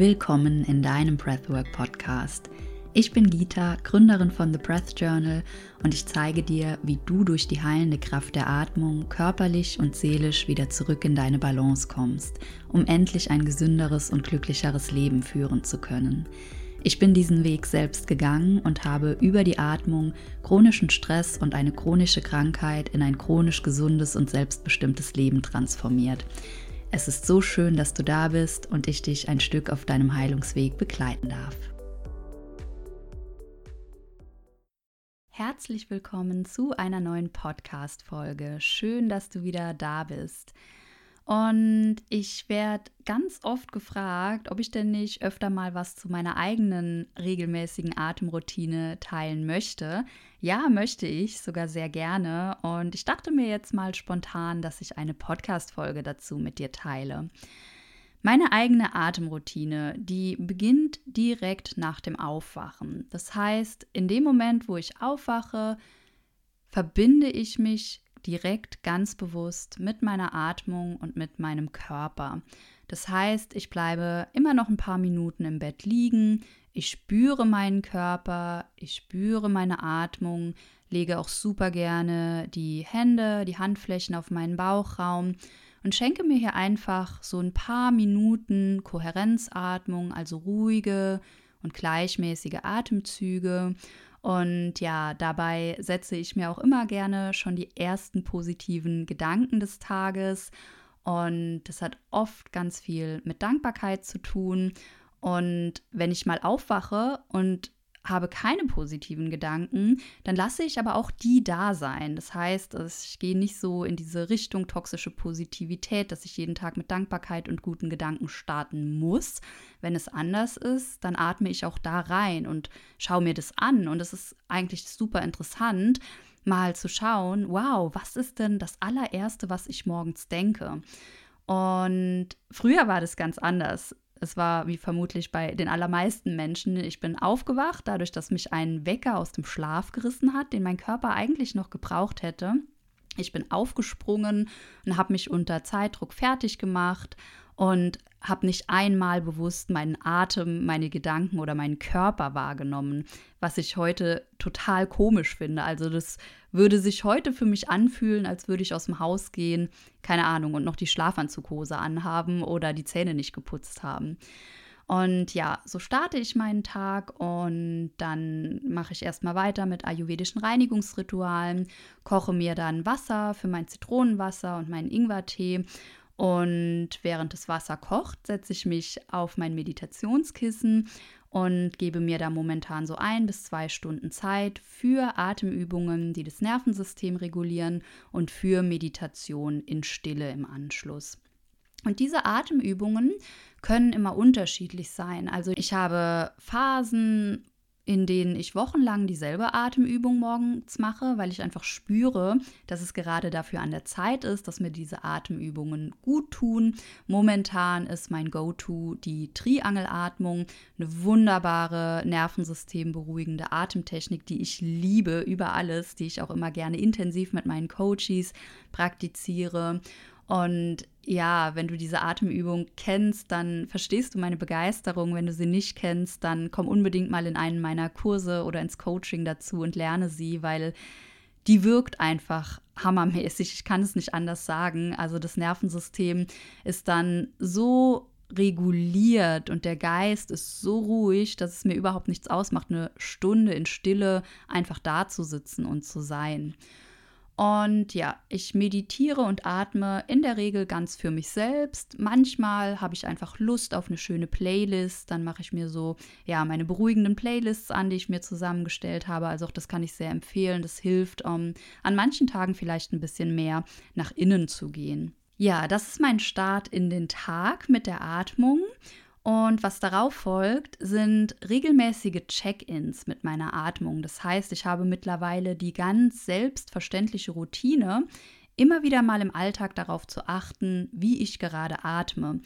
Willkommen in deinem Breathwork Podcast. Ich bin Gita, Gründerin von The Breath Journal und ich zeige dir, wie du durch die heilende Kraft der Atmung körperlich und seelisch wieder zurück in deine Balance kommst, um endlich ein gesünderes und glücklicheres Leben führen zu können. Ich bin diesen Weg selbst gegangen und habe über die Atmung chronischen Stress und eine chronische Krankheit in ein chronisch gesundes und selbstbestimmtes Leben transformiert. Es ist so schön, dass du da bist und ich dich ein Stück auf deinem Heilungsweg begleiten darf. Herzlich willkommen zu einer neuen Podcast-Folge. Schön, dass du wieder da bist. Und ich werde ganz oft gefragt, ob ich denn nicht öfter mal was zu meiner eigenen regelmäßigen Atemroutine teilen möchte. Ja, möchte ich sogar sehr gerne. Und ich dachte mir jetzt mal spontan, dass ich eine Podcast-Folge dazu mit dir teile. Meine eigene Atemroutine, die beginnt direkt nach dem Aufwachen. Das heißt, in dem Moment, wo ich aufwache, verbinde ich mich direkt ganz bewusst mit meiner Atmung und mit meinem Körper. Das heißt, ich bleibe immer noch ein paar Minuten im Bett liegen, ich spüre meinen Körper, ich spüre meine Atmung, lege auch super gerne die Hände, die Handflächen auf meinen Bauchraum und schenke mir hier einfach so ein paar Minuten Kohärenzatmung, also ruhige und gleichmäßige Atemzüge und ja, dabei setze ich mir auch immer gerne schon die ersten positiven Gedanken des Tages. Und das hat oft ganz viel mit Dankbarkeit zu tun. Und wenn ich mal aufwache und habe keine positiven Gedanken, dann lasse ich aber auch die da sein. Das heißt, ich gehe nicht so in diese Richtung toxische Positivität, dass ich jeden Tag mit Dankbarkeit und guten Gedanken starten muss. Wenn es anders ist, dann atme ich auch da rein und schaue mir das an. Und es ist eigentlich super interessant, mal zu schauen, wow, was ist denn das allererste, was ich morgens denke? Und früher war das ganz anders. Es war wie vermutlich bei den allermeisten Menschen. Ich bin aufgewacht, dadurch, dass mich ein Wecker aus dem Schlaf gerissen hat, den mein Körper eigentlich noch gebraucht hätte. Ich bin aufgesprungen und habe mich unter Zeitdruck fertig gemacht und habe nicht einmal bewusst meinen Atem, meine Gedanken oder meinen Körper wahrgenommen, was ich heute total komisch finde. Also das würde sich heute für mich anfühlen, als würde ich aus dem Haus gehen, keine Ahnung, und noch die Schlafanzughose anhaben oder die Zähne nicht geputzt haben. Und ja, so starte ich meinen Tag und dann mache ich erstmal weiter mit ayurvedischen Reinigungsritualen, koche mir dann Wasser für mein Zitronenwasser und meinen Ingwertee und während das Wasser kocht, setze ich mich auf mein Meditationskissen und gebe mir da momentan so ein bis zwei Stunden Zeit für Atemübungen, die das Nervensystem regulieren und für Meditation in Stille im Anschluss. Und diese Atemübungen können immer unterschiedlich sein. Also ich habe Phasen, in denen ich wochenlang dieselbe Atemübung morgens mache, weil ich einfach spüre, dass es gerade dafür an der Zeit ist, dass mir diese Atemübungen gut tun. Momentan ist mein Go-To die Triangelatmung, eine wunderbare nervensystemberuhigende Atemtechnik, die ich liebe über alles, die ich auch immer gerne intensiv mit meinen Coaches praktiziere. Und ja, wenn du diese Atemübung kennst, dann verstehst du meine Begeisterung. Wenn du sie nicht kennst, dann komm unbedingt mal in einen meiner Kurse oder ins Coaching dazu und lerne sie, weil die wirkt einfach hammermäßig. Ich kann es nicht anders sagen. Also das Nervensystem ist dann so reguliert und der Geist ist so ruhig, dass es mir überhaupt nichts ausmacht, eine Stunde in Stille einfach da zu sitzen und zu sein. Und ja, ich meditiere und atme in der Regel ganz für mich selbst. Manchmal habe ich einfach Lust auf eine schöne Playlist. Dann mache ich mir so, ja, meine beruhigenden Playlists an, die ich mir zusammengestellt habe. Also auch das kann ich sehr empfehlen. Das hilft, um an manchen Tagen vielleicht ein bisschen mehr nach innen zu gehen. Ja, das ist mein Start in den Tag mit der Atmung. Und was darauf folgt, sind regelmäßige Check-ins mit meiner Atmung. Das heißt, ich habe mittlerweile die ganz selbstverständliche Routine, immer wieder mal im Alltag darauf zu achten, wie ich gerade atme.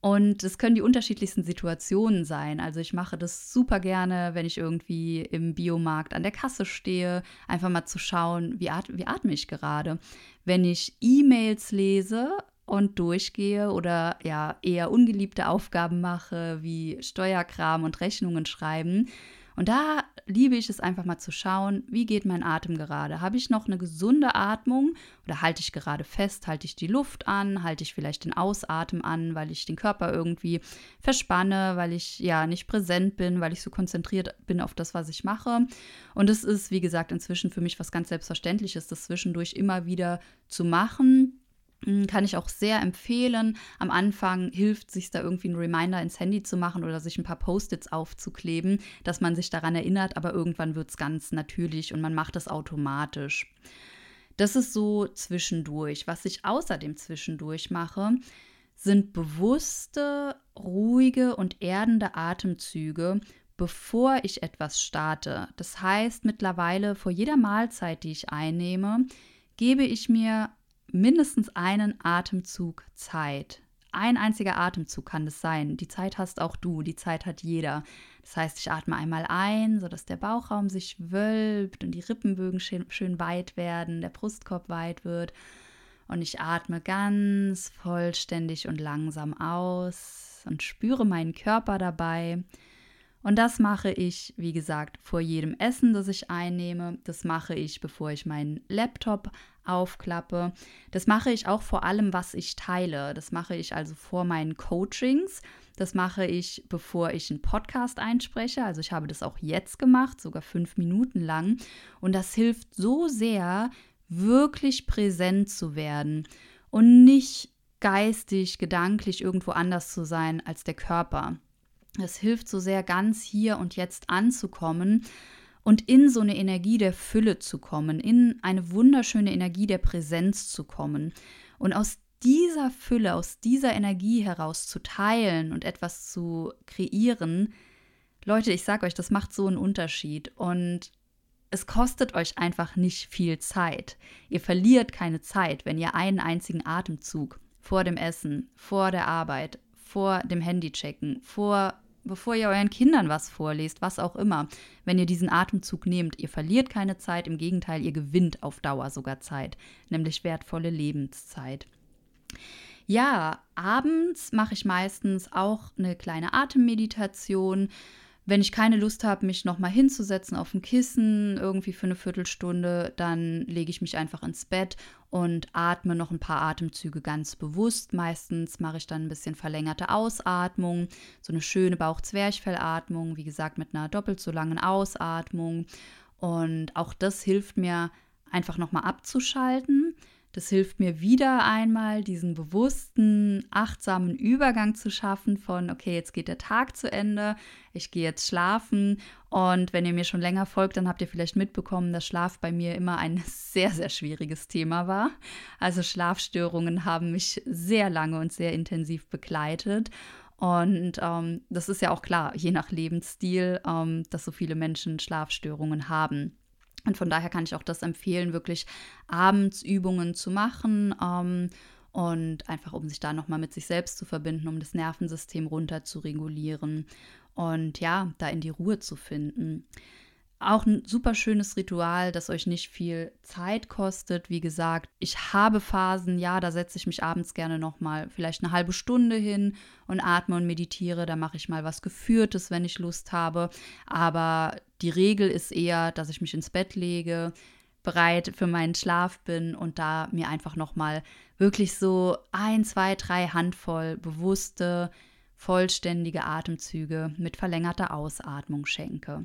Und es können die unterschiedlichsten Situationen sein. Also ich mache das super gerne, wenn ich irgendwie im Biomarkt an der Kasse stehe, einfach mal zu schauen, wie, at wie atme ich gerade. Wenn ich E-Mails lese, und durchgehe oder ja eher ungeliebte Aufgaben mache, wie Steuerkram und Rechnungen schreiben. Und da liebe ich es einfach mal zu schauen, wie geht mein Atem gerade? Habe ich noch eine gesunde Atmung oder halte ich gerade fest? Halte ich die Luft an? Halte ich vielleicht den Ausatmen an, weil ich den Körper irgendwie verspanne, weil ich ja nicht präsent bin, weil ich so konzentriert bin auf das, was ich mache? Und es ist, wie gesagt, inzwischen für mich was ganz Selbstverständliches, das zwischendurch immer wieder zu machen kann ich auch sehr empfehlen. Am Anfang hilft sich da irgendwie ein Reminder ins Handy zu machen oder sich ein paar Post-its aufzukleben, dass man sich daran erinnert, aber irgendwann wird es ganz natürlich und man macht es automatisch. Das ist so zwischendurch. Was ich außerdem zwischendurch mache, sind bewusste, ruhige und erdende Atemzüge, bevor ich etwas starte. Das heißt, mittlerweile vor jeder Mahlzeit, die ich einnehme, gebe ich mir mindestens einen Atemzug Zeit. Ein einziger Atemzug kann es sein. Die Zeit hast auch du, die Zeit hat jeder. Das heißt, ich atme einmal ein, sodass der Bauchraum sich wölbt und die Rippenbögen schön, schön weit werden, der Brustkorb weit wird. Und ich atme ganz vollständig und langsam aus und spüre meinen Körper dabei. Und das mache ich, wie gesagt, vor jedem Essen, das ich einnehme. Das mache ich, bevor ich meinen Laptop aufklappe. Das mache ich auch vor allem, was ich teile. Das mache ich also vor meinen Coachings. Das mache ich, bevor ich einen Podcast einspreche. Also ich habe das auch jetzt gemacht, sogar fünf Minuten lang. Und das hilft so sehr, wirklich präsent zu werden und nicht geistig, gedanklich irgendwo anders zu sein als der Körper. Es hilft so sehr, ganz hier und jetzt anzukommen und in so eine Energie der Fülle zu kommen, in eine wunderschöne Energie der Präsenz zu kommen. Und aus dieser Fülle, aus dieser Energie heraus zu teilen und etwas zu kreieren, Leute, ich sage euch, das macht so einen Unterschied. Und es kostet euch einfach nicht viel Zeit. Ihr verliert keine Zeit, wenn ihr einen einzigen Atemzug vor dem Essen, vor der Arbeit, vor dem Handy checken, vor bevor ihr euren Kindern was vorlest, was auch immer, wenn ihr diesen Atemzug nehmt. Ihr verliert keine Zeit, im Gegenteil, ihr gewinnt auf Dauer sogar Zeit, nämlich wertvolle Lebenszeit. Ja, abends mache ich meistens auch eine kleine Atemmeditation. Wenn ich keine Lust habe, mich nochmal hinzusetzen auf ein Kissen, irgendwie für eine Viertelstunde, dann lege ich mich einfach ins Bett und atme noch ein paar Atemzüge ganz bewusst. Meistens mache ich dann ein bisschen verlängerte Ausatmung, so eine schöne Bauch-Zwerchfellatmung, wie gesagt, mit einer doppelt so langen Ausatmung. Und auch das hilft mir, einfach nochmal abzuschalten das hilft mir wieder einmal, diesen bewussten, achtsamen Übergang zu schaffen von, okay, jetzt geht der Tag zu Ende, ich gehe jetzt schlafen. Und wenn ihr mir schon länger folgt, dann habt ihr vielleicht mitbekommen, dass Schlaf bei mir immer ein sehr, sehr schwieriges Thema war. Also Schlafstörungen haben mich sehr lange und sehr intensiv begleitet. Und ähm, das ist ja auch klar, je nach Lebensstil, ähm, dass so viele Menschen Schlafstörungen haben. Und von daher kann ich auch das empfehlen, wirklich abends Übungen zu machen ähm, und einfach, um sich da nochmal mit sich selbst zu verbinden, um das Nervensystem runter zu regulieren und ja, da in die Ruhe zu finden. Auch ein super schönes Ritual, das euch nicht viel Zeit kostet. Wie gesagt, ich habe Phasen, ja, da setze ich mich abends gerne noch mal vielleicht eine halbe Stunde hin und atme und meditiere. Da mache ich mal was Geführtes, wenn ich Lust habe. Aber die Regel ist eher, dass ich mich ins Bett lege, bereit für meinen Schlaf bin und da mir einfach noch mal wirklich so ein, zwei, drei Handvoll bewusste, vollständige Atemzüge mit verlängerter Ausatmung schenke.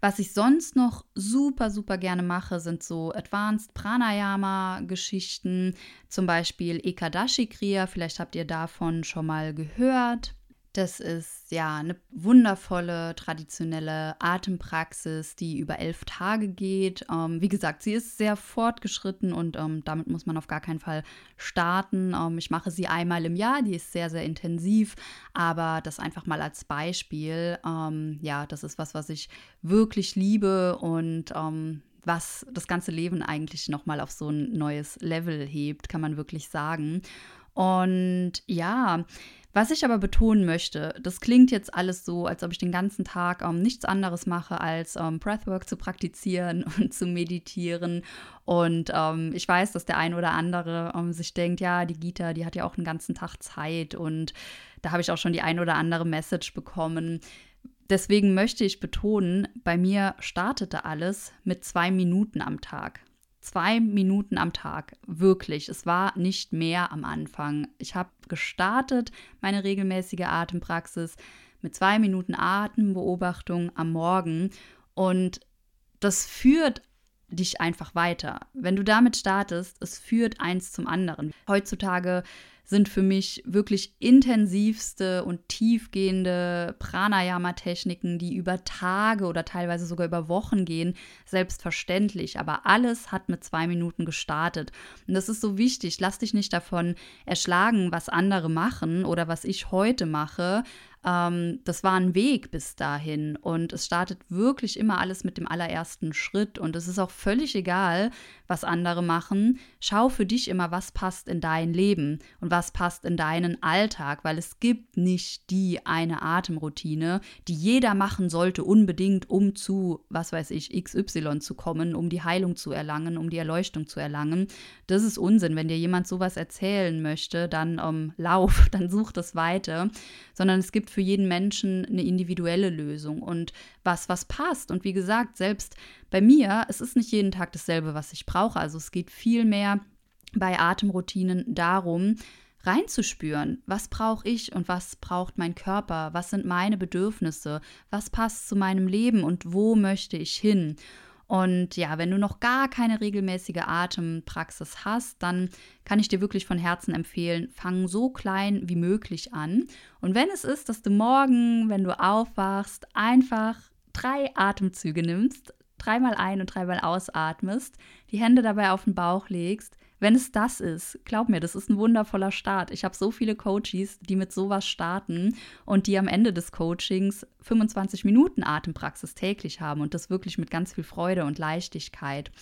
Was ich sonst noch super, super gerne mache, sind so Advanced Pranayama-Geschichten, zum Beispiel Ekadashi Kriya. Vielleicht habt ihr davon schon mal gehört. Das ist ja eine wundervolle traditionelle Atempraxis, die über elf Tage geht. Ähm, wie gesagt, sie ist sehr fortgeschritten und ähm, damit muss man auf gar keinen Fall starten. Ähm, ich mache sie einmal im Jahr, die ist sehr, sehr intensiv, aber das einfach mal als Beispiel. Ähm, ja, das ist was, was ich wirklich liebe und ähm, was das ganze Leben eigentlich nochmal auf so ein neues Level hebt, kann man wirklich sagen. Und ja, Was ich aber betonen möchte, das klingt jetzt alles so, als ob ich den ganzen Tag ähm, nichts anderes mache, als ähm, Breathwork zu praktizieren und zu meditieren. Und ähm, ich weiß, dass der ein oder andere ähm, sich denkt, ja, die Gita, die hat ja auch einen ganzen Tag Zeit. Und da habe ich auch schon die ein oder andere Message bekommen. Deswegen möchte ich betonen, bei mir startete alles mit zwei Minuten am Tag zwei Minuten am Tag. Wirklich. Es war nicht mehr am Anfang. Ich habe gestartet, meine regelmäßige Atempraxis mit zwei Minuten Atembeobachtung am Morgen. Und das führt dich einfach weiter. Wenn du damit startest, es führt eins zum anderen. Heutzutage sind für mich wirklich intensivste und tiefgehende Pranayama-Techniken, die über Tage oder teilweise sogar über Wochen gehen, selbstverständlich. Aber alles hat mit zwei Minuten gestartet. Und das ist so wichtig. Lass dich nicht davon erschlagen, was andere machen oder was ich heute mache, ähm, das war ein Weg bis dahin und es startet wirklich immer alles mit dem allerersten Schritt und es ist auch völlig egal, was andere machen. Schau für dich immer, was passt in dein Leben und was passt in deinen Alltag, weil es gibt nicht die eine Atemroutine, die jeder machen sollte unbedingt, um zu, was weiß ich, XY zu kommen, um die Heilung zu erlangen, um die Erleuchtung zu erlangen. Das ist Unsinn. Wenn dir jemand sowas erzählen möchte, dann ähm, lauf, dann such das weiter, sondern es gibt für jeden Menschen eine individuelle Lösung und was, was passt. Und wie gesagt, selbst bei mir, es ist nicht jeden Tag dasselbe, was ich brauche. Also es geht vielmehr bei Atemroutinen darum, reinzuspüren, was brauche ich und was braucht mein Körper, was sind meine Bedürfnisse, was passt zu meinem Leben und wo möchte ich hin. Und ja, wenn du noch gar keine regelmäßige Atempraxis hast, dann kann ich dir wirklich von Herzen empfehlen, fang so klein wie möglich an. Und wenn es ist, dass du morgen, wenn du aufwachst, einfach drei Atemzüge nimmst, dreimal ein und dreimal ausatmest, die Hände dabei auf den Bauch legst, wenn es das ist, glaub mir, das ist ein wundervoller Start. Ich habe so viele Coaches, die mit sowas starten und die am Ende des Coachings 25 Minuten Atempraxis täglich haben und das wirklich mit ganz viel Freude und Leichtigkeit.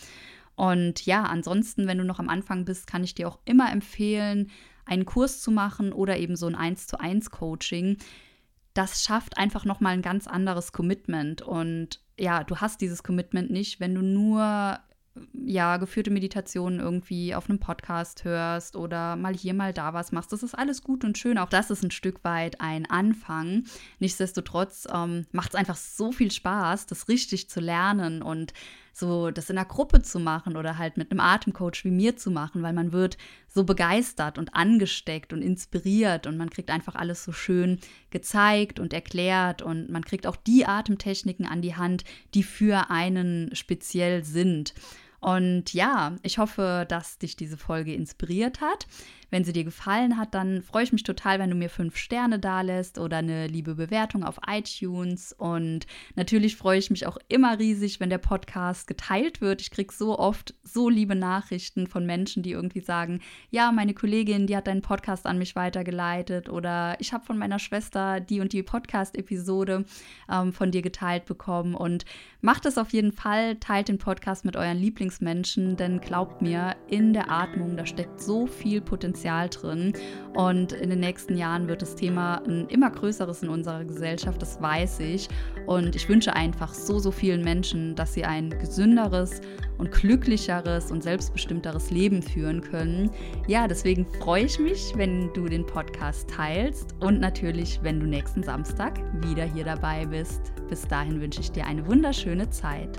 Und ja, ansonsten, wenn du noch am Anfang bist, kann ich dir auch immer empfehlen, einen Kurs zu machen oder eben so ein 1 zu 1 Coaching. Das schafft einfach nochmal ein ganz anderes Commitment. Und ja, du hast dieses Commitment nicht, wenn du nur ja, geführte Meditationen irgendwie auf einem Podcast hörst oder mal hier, mal da was machst. Das ist alles gut und schön. Auch das ist ein Stück weit ein Anfang. Nichtsdestotrotz ähm, macht es einfach so viel Spaß, das richtig zu lernen und so das in einer Gruppe zu machen oder halt mit einem Atemcoach wie mir zu machen, weil man wird so begeistert und angesteckt und inspiriert und man kriegt einfach alles so schön gezeigt und erklärt und man kriegt auch die Atemtechniken an die Hand, die für einen speziell sind. Und ja, ich hoffe, dass dich diese Folge inspiriert hat. Wenn sie dir gefallen hat, dann freue ich mich total, wenn du mir fünf Sterne dalässt oder eine liebe Bewertung auf iTunes. Und natürlich freue ich mich auch immer riesig, wenn der Podcast geteilt wird. Ich kriege so oft so liebe Nachrichten von Menschen, die irgendwie sagen, ja, meine Kollegin, die hat deinen Podcast an mich weitergeleitet oder ich habe von meiner Schwester die und die Podcast-Episode ähm, von dir geteilt bekommen. Und macht es auf jeden Fall, teilt den Podcast mit euren Lieblingsmenschen, denn glaubt mir, in der Atmung, da steckt so viel Potenzial Potenzial drin. Und in den nächsten Jahren wird das Thema ein immer größeres in unserer Gesellschaft, das weiß ich. Und ich wünsche einfach so, so vielen Menschen, dass sie ein gesünderes und glücklicheres und selbstbestimmteres Leben führen können. Ja, deswegen freue ich mich, wenn du den Podcast teilst und natürlich, wenn du nächsten Samstag wieder hier dabei bist. Bis dahin wünsche ich dir eine wunderschöne Zeit.